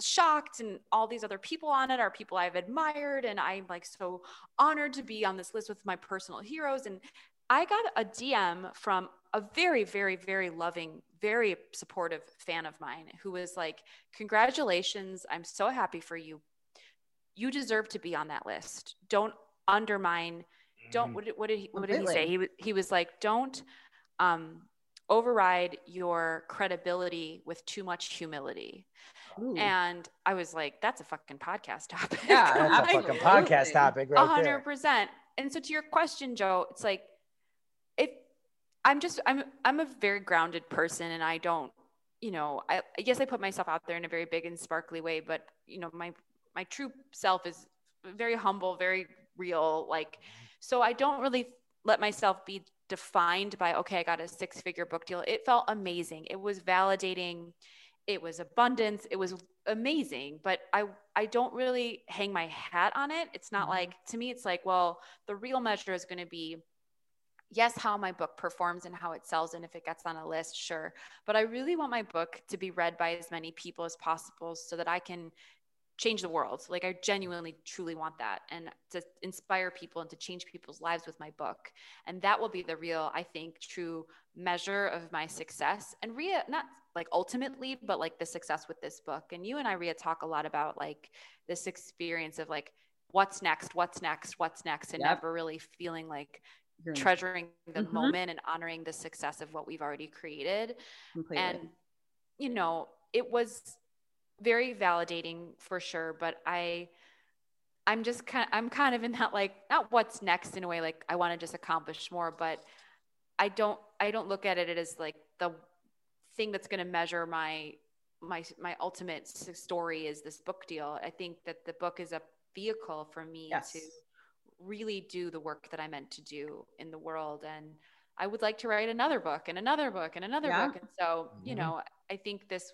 shocked. And all these other people on it are people I've admired. And I'm like so honored to be on this list with my personal heroes. And I got a DM from a very, very, very loving, very supportive fan of mine who was like, Congratulations. I'm so happy for you. You deserve to be on that list. Don't undermine. Don't, what did, what did he, what did he say? He, he was like, Don't um, override your credibility with too much humility. Ooh. And I was like, that's a fucking podcast topic. Yeah, that's a fucking podcast topic, right? 100%. There. And so, to your question, Joe, it's like, I'm just I'm I'm a very grounded person and I don't you know I yes I put myself out there in a very big and sparkly way but you know my my true self is very humble very real like so I don't really let myself be defined by okay I got a six figure book deal. It felt amazing. It was validating. It was abundance. It was amazing but I I don't really hang my hat on it. It's not mm-hmm. like to me it's like well the real measure is going to be yes, how my book performs and how it sells and if it gets on a list, sure. But I really want my book to be read by as many people as possible so that I can change the world. Like I genuinely truly want that and to inspire people and to change people's lives with my book. And that will be the real, I think, true measure of my success. And Ria, not like ultimately, but like the success with this book. And you and I, Ria, talk a lot about like this experience of like what's next, what's next, what's next, and yep. never really feeling like treasuring the mm-hmm. moment and honoring the success of what we've already created. Completely. And you know, it was very validating for sure, but I I'm just kind of, I'm kind of in that like not what's next in a way like I want to just accomplish more, but I don't I don't look at it as like the thing that's going to measure my my my ultimate story is this book deal. I think that the book is a vehicle for me yes. to really do the work that I meant to do in the world and I would like to write another book and another book and another yeah. book and so, mm-hmm. you know, I think this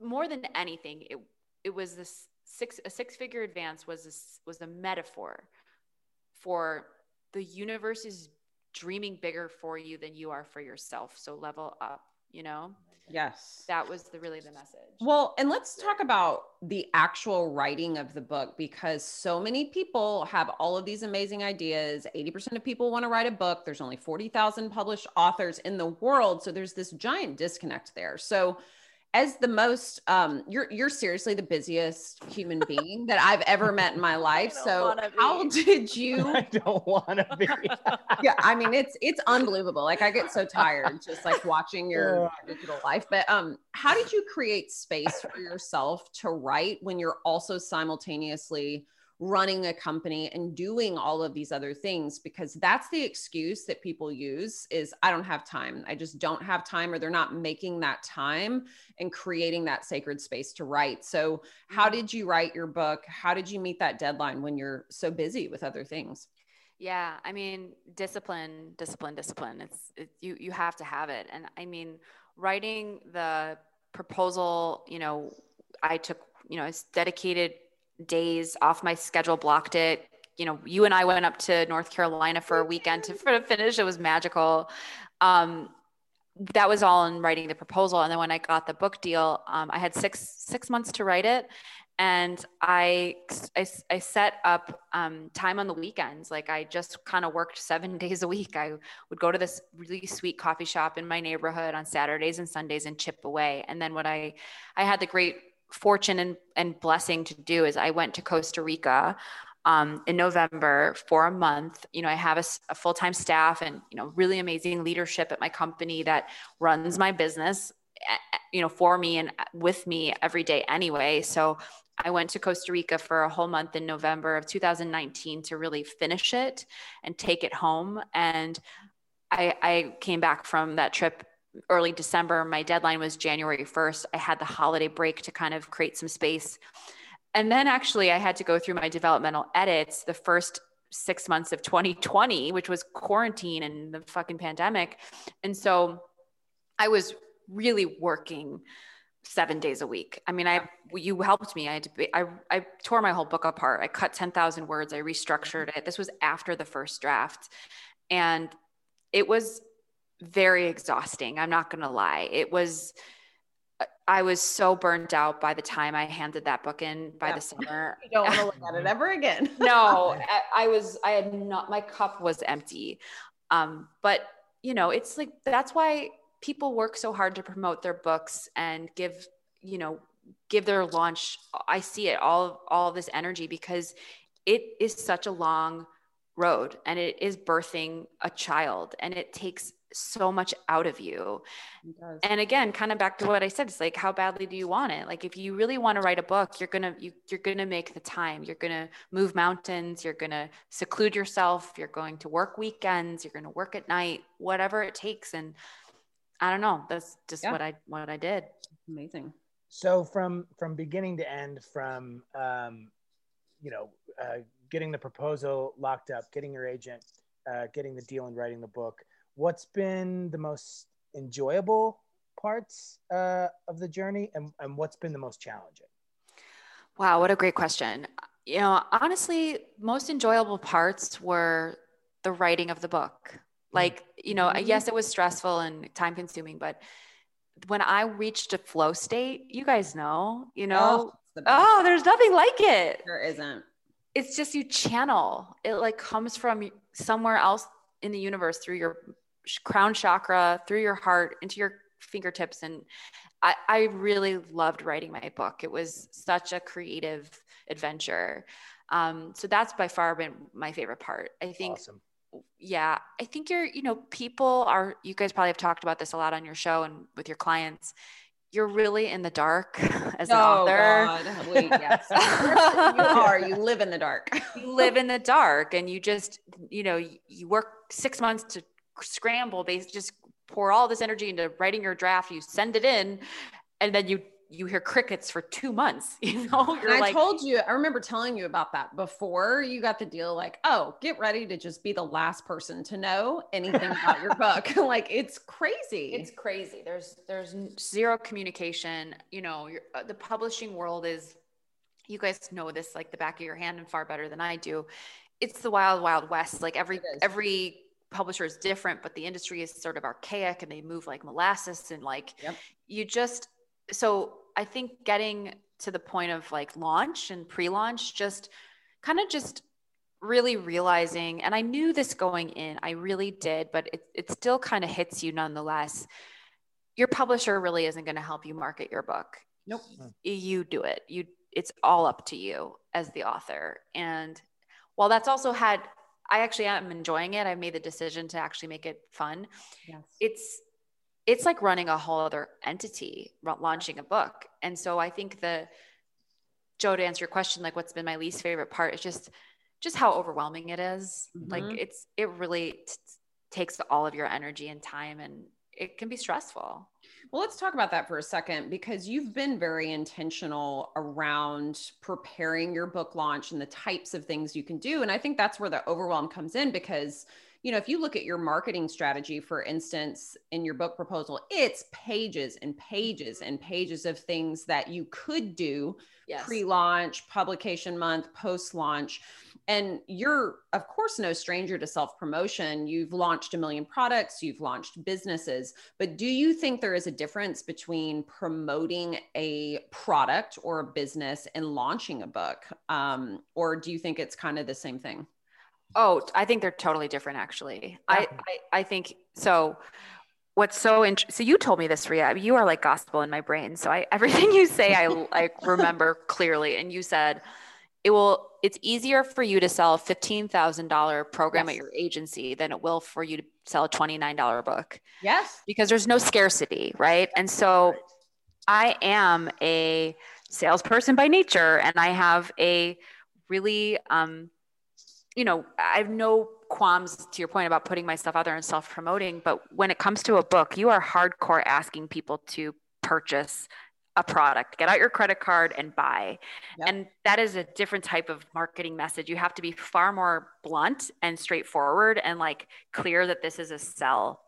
more than anything, it it was this six a six figure advance was this, was a metaphor for the universe is dreaming bigger for you than you are for yourself. So level up, you know? Yes. That was the really the message. Well, and let's talk about the actual writing of the book because so many people have all of these amazing ideas. 80% of people want to write a book. There's only 40,000 published authors in the world, so there's this giant disconnect there. So as the most um you're you're seriously the busiest human being that I've ever met in my life. So how did you I don't want to be. yeah, I mean it's it's unbelievable. Like I get so tired just like watching your digital life. But um how did you create space for yourself to write when you're also simultaneously running a company and doing all of these other things because that's the excuse that people use is I don't have time. I just don't have time or they're not making that time and creating that sacred space to write. So, how mm-hmm. did you write your book? How did you meet that deadline when you're so busy with other things? Yeah, I mean, discipline, discipline, discipline. It's it, you you have to have it. And I mean, writing the proposal, you know, I took, you know, it's dedicated days off my schedule, blocked it. You know, you and I went up to North Carolina for a weekend to, finish. It was magical. Um, that was all in writing the proposal. And then when I got the book deal, um, I had six six months to write it, and I I, I set up um, time on the weekends. Like I just kind of worked seven days a week. I would go to this really sweet coffee shop in my neighborhood on Saturdays and Sundays and chip away. And then what I I had the great fortune and, and blessing to do is I went to Costa Rica um, in November for a month. You know, I have a, a full time staff and, you know, really amazing leadership at my company that runs my business, you know, for me and with me every day anyway. So I went to Costa Rica for a whole month in November of 2019 to really finish it and take it home. And I, I came back from that trip early December. My deadline was January 1st. I had the holiday break to kind of create some space. And then actually, I had to go through my developmental edits the first six months of 2020, which was quarantine and the fucking pandemic. And so I was really working seven days a week. I mean, I you helped me. I had to be, I I tore my whole book apart. I cut ten thousand words. I restructured it. This was after the first draft, and it was very exhausting. I'm not going to lie. It was, I was so burnt out by the time I handed that book in by yeah. the summer. you don't want to look at it ever again. no, I was, I had not, my cup was empty. Um, but you know, it's like, that's why people work so hard to promote their books and give, you know, give their launch. I see it all, all this energy because it is such a long road and it is birthing a child and it takes so much out of you. And again, kind of back to what I said, it's like how badly do you want it? Like if you really want to write a book, you're gonna you, you're gonna make the time. You're gonna move mountains. You're gonna seclude yourself. You're going to work weekends. You're gonna work at night. Whatever it takes. And I don't know. That's just yeah. what I what I did. Amazing. So from from beginning to end, from um, you know, uh, getting the proposal locked up, getting your agent, uh, getting the deal, and writing the book what's been the most enjoyable parts uh, of the journey and, and what's been the most challenging? Wow, what a great question. You know, honestly, most enjoyable parts were the writing of the book. Mm. Like, you know, mm-hmm. yes, it was stressful and time consuming, but when I reached a flow state, you guys know, you know, oh, the oh, there's nothing like it. There isn't. It's just you channel. It like comes from somewhere else in the universe through your crown chakra, through your heart, into your fingertips. And I, I really loved writing my book. It was such a creative adventure. Um, so that's by far been my favorite part. I think awesome yeah, I think you're, you know, people are, you guys probably have talked about this a lot on your show and with your clients. You're really in the dark as an oh, author. God. Wait, yes. you are. You live in the dark. you live in the dark and you just, you know, you work six months to scramble, basically just pour all this energy into writing your draft. You send it in and then you you hear crickets for two months. You know, I like, told you, I remember telling you about that before you got the deal. Like, oh, get ready to just be the last person to know anything about your book. like, it's crazy. It's crazy. There's there's zero communication. You know, uh, the publishing world is. You guys know this like the back of your hand and far better than I do. It's the wild, wild west. Like every every publisher is different, but the industry is sort of archaic and they move like molasses and like yep. you just so I think getting to the point of like launch and pre-launch just kind of just really realizing and I knew this going in, I really did, but it, it still kind of hits you nonetheless. Your publisher really isn't going to help you market your book. Nope. You do it. You it's all up to you as the author. And while that's also had I actually am enjoying it. I made the decision to actually make it fun. Yes. It's it's like running a whole other entity launching a book and so i think the joe to answer your question like what's been my least favorite part is just just how overwhelming it is. Mm-hmm. like it's it really t- takes all of your energy and time and it can be stressful well, let's talk about that for a second because you've been very intentional around preparing your book launch and the types of things you can do. And I think that's where the overwhelm comes in because you know, if you look at your marketing strategy, for instance, in your book proposal, it's pages and pages and pages of things that you could do yes. pre launch, publication month, post launch. And you're, of course, no stranger to self promotion. You've launched a million products, you've launched businesses. But do you think there is a difference between promoting a product or a business and launching a book? Um, or do you think it's kind of the same thing? Oh, I think they're totally different, actually. Yeah. I, I, I think so. What's so interesting? So you told me this, Ria. You are like gospel in my brain. So I everything you say, I I remember clearly. And you said it will. It's easier for you to sell a fifteen thousand dollar program yes. at your agency than it will for you to sell a twenty nine dollar book. Yes, because there's no scarcity, right? And so I am a salesperson by nature, and I have a really um, you know, I have no qualms to your point about putting myself out there and self promoting. But when it comes to a book, you are hardcore asking people to purchase a product, get out your credit card and buy. Yep. And that is a different type of marketing message. You have to be far more blunt and straightforward and like clear that this is a sell.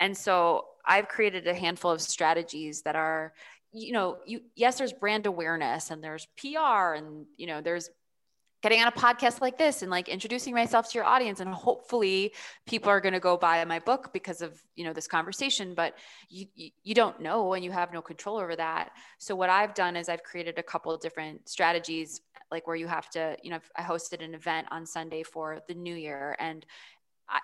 And so I've created a handful of strategies that are you know you yes there's brand awareness and there's pr and you know there's getting on a podcast like this and like introducing myself to your audience and hopefully people are going to go buy my book because of you know this conversation but you you don't know and you have no control over that. So what i've done is i've created a couple of different strategies like where you have to you know i hosted an event on sunday for the new year and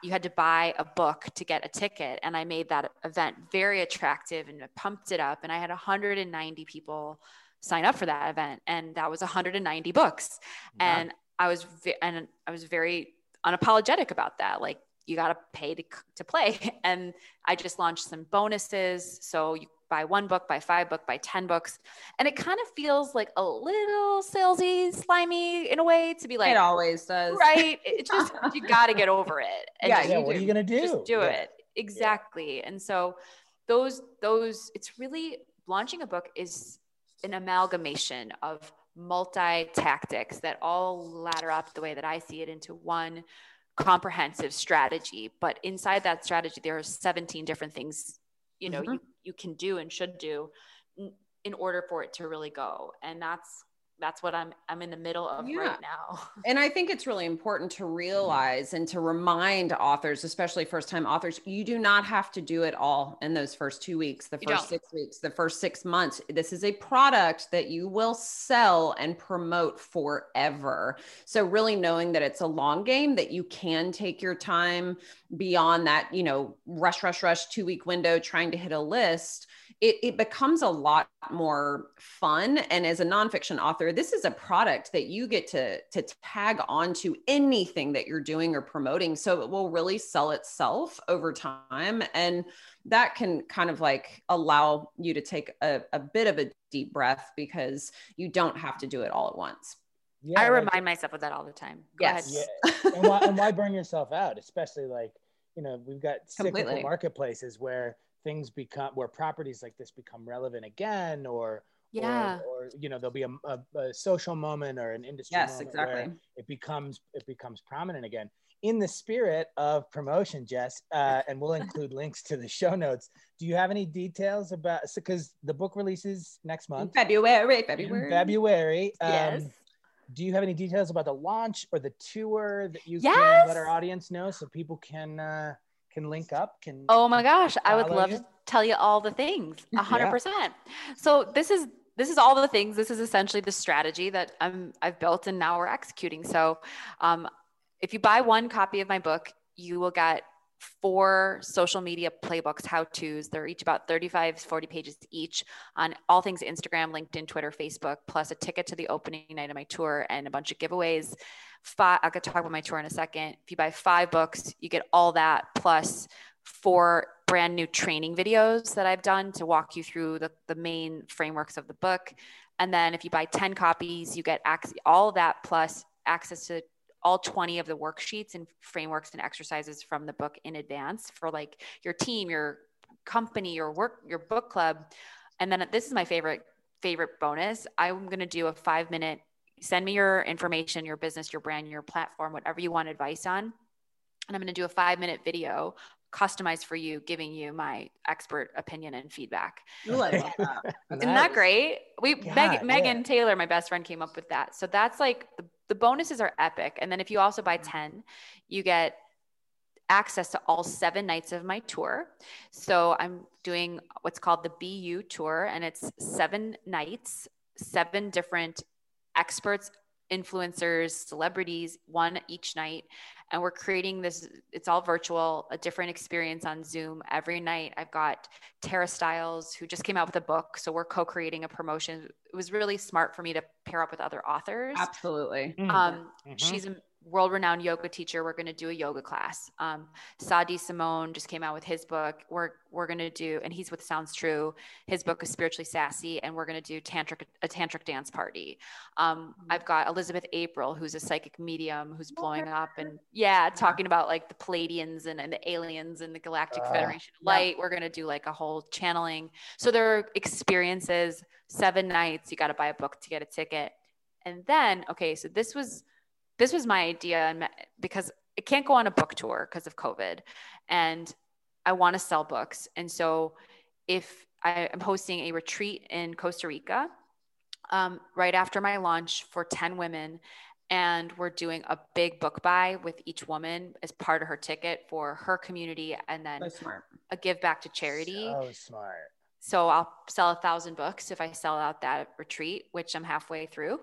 you had to buy a book to get a ticket and i made that event very attractive and pumped it up and i had 190 people sign up for that event and that was 190 books. Yeah. and i was and i was very unapologetic about that like you got to pay to, to play. And i just launched some bonuses. So you buy one book buy five book buy 10 books. And it kind of feels like a little salesy slimy in a way to be like it always does. right? It just you got to get over it. And yeah, yeah what are you gonna do? just do yeah. it. Exactly. Yeah. and so those those it's really launching a book is an amalgamation of multi tactics that all ladder up the way that I see it into one comprehensive strategy. But inside that strategy, there are 17 different things you know mm-hmm. you, you can do and should do in order for it to really go. And that's that's what I'm I'm in the middle of yeah. right now. And I think it's really important to mm-hmm. realize and to remind authors, especially first time authors, you do not have to do it all in those first 2 weeks, the first 6 weeks, the first 6 months. This is a product that you will sell and promote forever. So really knowing that it's a long game that you can take your time beyond that, you know, rush rush rush 2 week window trying to hit a list it, it becomes a lot more fun. And as a nonfiction author, this is a product that you get to, to tag onto anything that you're doing or promoting. So it will really sell itself over time. And that can kind of like allow you to take a, a bit of a deep breath because you don't have to do it all at once. Yeah, I remind like, myself of that all the time. Go yes. Yeah. and, why, and why burn yourself out? Especially like, you know, we've got cyclical Completely. marketplaces where things become where properties like this become relevant again or yeah. or, or you know there'll be a, a, a, social moment or an industry yes moment exactly. where it becomes it becomes prominent again. In the spirit of promotion jess uh, and we'll include links to the show notes do you have any details about because the book releases next month. February february in february. Um, yes. do you have any details about the launch or the tour that you yes. can let our audience know so people can uh, can link up can oh my gosh i would love you? to tell you all the things 100% yeah. so this is this is all the things this is essentially the strategy that i'm i've built and now we're executing so um, if you buy one copy of my book you will get four social media playbooks how to's they're each about 35 40 pages each on all things instagram linkedin twitter facebook plus a ticket to the opening night of my tour and a bunch of giveaways five, I could talk about my tour in a second. If you buy five books, you get all that plus four brand new training videos that I've done to walk you through the, the main frameworks of the book. And then if you buy 10 copies, you get access, all that plus access to all 20 of the worksheets and frameworks and exercises from the book in advance for like your team, your company, your work, your book club. And then this is my favorite favorite bonus. I'm going to do a 5 minute send me your information, your business, your brand, your platform, whatever you want advice on. And I'm going to do a five minute video customized for you, giving you my expert opinion and feedback. Ooh, that. Isn't that great? We Meg, Megan yeah. Taylor, my best friend, came up with that. So that's like the, the bonuses are epic. And then if you also buy mm-hmm. 10, you get access to all seven nights of my tour. So I'm doing what's called the BU tour, and it's seven nights, seven different experts, influencers, celebrities, one each night. And we're creating this, it's all virtual, a different experience on Zoom every night. I've got Tara Stiles, who just came out with a book. So we're co creating a promotion. It was really smart for me to pair up with other authors. Absolutely. Um, mm-hmm. She's world renowned yoga teacher. We're going to do a yoga class. Um, Sah D'Simone just came out with his book. We're, we're going to do, and he's with Sounds True. His book is Spiritually Sassy, and we're going to do tantric, a tantric dance party. Um, mm-hmm. I've got Elizabeth April, who's a psychic medium who's blowing up and yeah, talking about like the Pleiadians and, and the aliens and the Galactic uh, Federation of Light. Yeah. We're going to do like a whole channeling. So there are experiences, seven nights. You got to buy a book to get a ticket. And then, okay, so this was this was my idea and because it can't go on a book tour because of covid and i want to sell books. And so if i am hosting a retreat in costa rica um, right after my launch for 10 women and we're doing a big book buy with each woman as part of her ticket for her community and then a give back to charity. So smart so i'll sell a thousand books if i sell out that retreat which i'm halfway through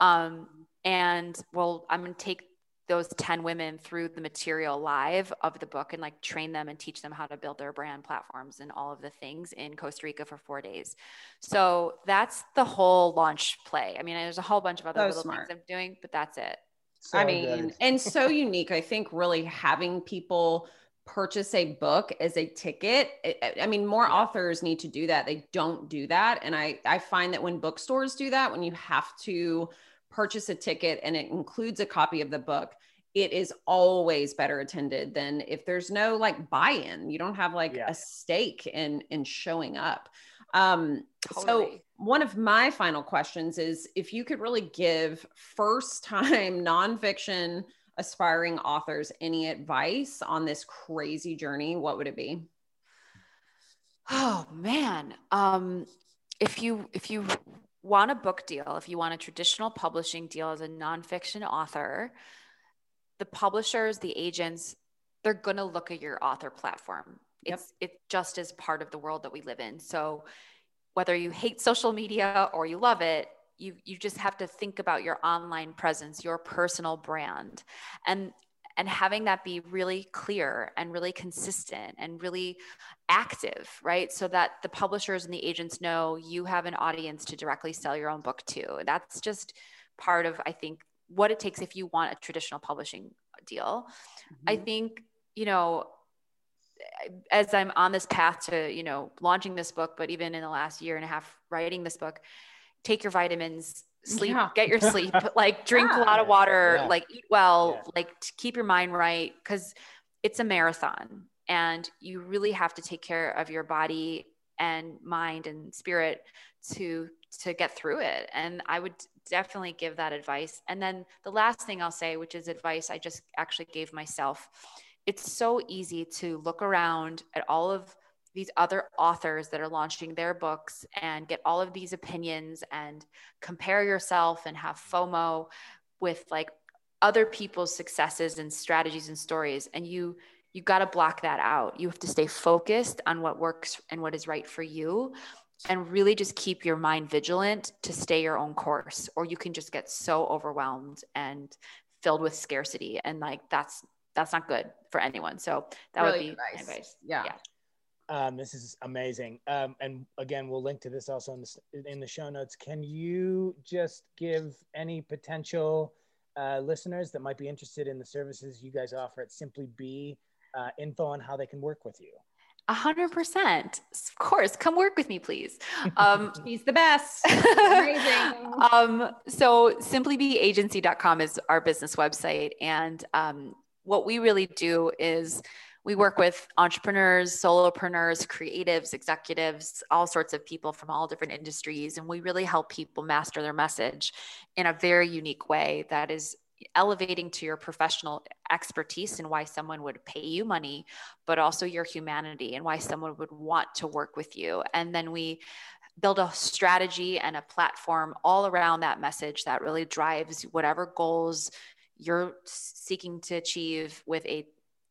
um, and well i'm going to take those 10 women through the material live of the book and like train them and teach them how to build their brand platforms and all of the things in Costa Rica for four days. So that's the whole launch play. I mean, there's a whole bunch of other so little smart. things I'm doing, but that's it. So I mean, and so unique. I think really having people purchase a book as a ticket. I mean, more yeah. authors need to do that. They don't do that. And I, I find that when bookstores do that, when you have to purchase a ticket and it includes a copy of the book, it is always better attended than if there's no like buy-in. You don't have like yeah. a stake in in showing up. Um, totally. So one of my final questions is if you could really give first time nonfiction aspiring authors any advice on this crazy journey, what would it be? Oh man. Um, if you if you want a book deal, if you want a traditional publishing deal as a nonfiction author, the publishers, the agents, they're going to look at your author platform. Yep. It's it just is part of the world that we live in. So whether you hate social media or you love it, you you just have to think about your online presence, your personal brand. And and having that be really clear and really consistent and really active, right? So that the publishers and the agents know you have an audience to directly sell your own book to. That's just part of, I think, what it takes if you want a traditional publishing deal. Mm-hmm. I think, you know, as I'm on this path to, you know, launching this book, but even in the last year and a half writing this book, take your vitamins, sleep, yeah. get your sleep, like drink yeah. a lot of water, yeah. like eat well, like keep your mind right. Cause it's a marathon and you really have to take care of your body and mind and spirit to to get through it and i would definitely give that advice and then the last thing i'll say which is advice i just actually gave myself it's so easy to look around at all of these other authors that are launching their books and get all of these opinions and compare yourself and have FOMO with like other people's successes and strategies and stories and you you got to block that out. You have to stay focused on what works and what is right for you and really just keep your mind vigilant to stay your own course or you can just get so overwhelmed and filled with scarcity and like that's that's not good for anyone. So that really would be advice. advice. Yeah. yeah. Um, this is amazing. Um, and again, we'll link to this also in the, in the show notes. Can you just give any potential uh, listeners that might be interested in the services you guys offer at Simply Be uh, info on how they can work with you? A hundred percent. Of course, come work with me, please. Um, He's the best. Amazing. um, so simplybeagency.com is our business website. And um, what we really do is we work with entrepreneurs, solopreneurs, creatives, executives, all sorts of people from all different industries. And we really help people master their message in a very unique way that is elevating to your professional expertise and why someone would pay you money, but also your humanity and why someone would want to work with you. And then we build a strategy and a platform all around that message that really drives whatever goals you're seeking to achieve with a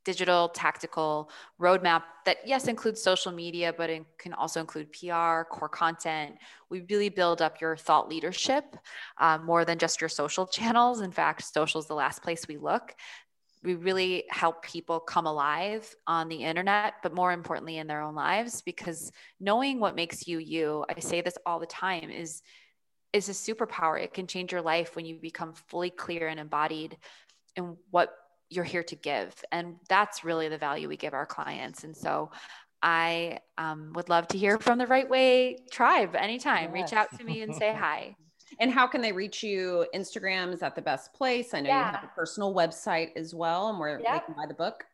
digital tactical roadmap that yes includes social media but it can also include pr core content. We really build up your thought leadership um, more than just your social channels. In fact social is the last place we look. We really help people come alive on the internet but more importantly in their own lives because knowing what makes you you i say this all the time is is a superpower. It can change your life when you become fully clear and embodied in what you're here to give. And that's really the value we give our clients. And so I um, would love to hear from the Write Way tribe anytime. Yes. Reach out to me and say hi. And how can they reach you? Instagram is that the best place? I know yeah. you have a personal website as well, and where yep. they can buy the book.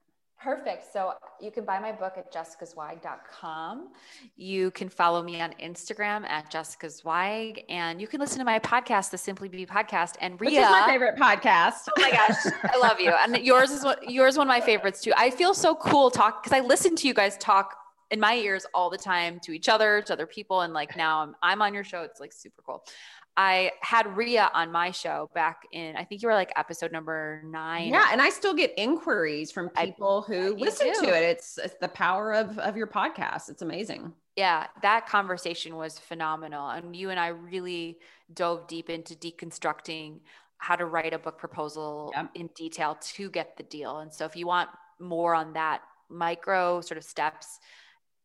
Perfect. So you can buy my book at jessicazweig.com. You can follow me on Instagram at jessicazweig, and you can listen to my podcast, the Simply Be podcast. And Ria, which is my favorite podcast. Oh my gosh, I love you. And yours is what yours is one of my favorites too. I feel so cool talk because I listen to you guys talk in my ears all the time to each other, to other people, and like now I'm I'm on your show. It's like super cool. I had Ria on my show back in, I think you were like episode number nine. Yeah. And I still get inquiries from people I, who listen to it. It's, it's the power of, of your podcast. It's amazing. Yeah. That conversation was phenomenal. And you and I really dove deep into deconstructing how to write a book proposal yep. in detail to get the deal. And so if you want more on that micro sort of steps,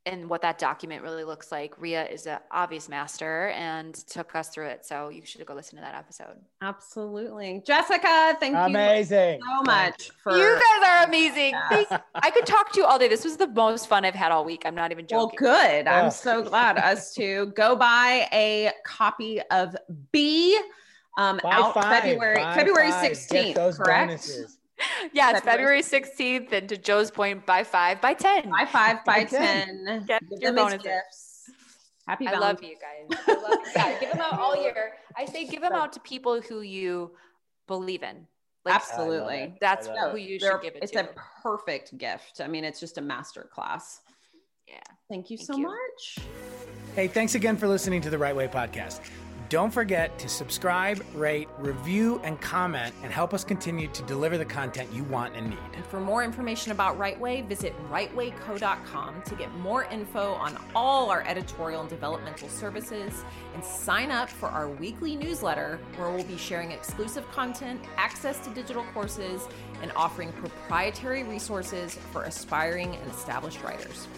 and what that document really looks like. Ria is an obvious master and took us through it. So you should go listen to that episode. Absolutely. Jessica, thank amazing. you so much for You guys are amazing. I could talk to you all day. This was the most fun I've had all week. I'm not even joking. Well, good. I'm so glad us to go buy a copy of B um, out five, February February 16th, correct? Bonuses yeah, it's February 16th, and to Joe's point, by five, by 10. By five, by 10. Get Give your bonuses. Gifts. Happy I love you guys. I love you guys. give them out all year. I say give them out to people who you believe in. Like, Absolutely. That's who you should give it it's to. It's a perfect gift. I mean, it's just a master class. Yeah. Thank you Thank so you. much. Hey, thanks again for listening to the Write Way podcast. Don't forget to subscribe, rate, review, and comment and help us continue to deliver the content you want and need. And for more information about Write Way, visit rightwayco.com to get more info on all our editorial and developmental services and sign up for our weekly newsletter where we'll be sharing exclusive content, access to digital courses, and offering proprietary resources for aspiring and established writers.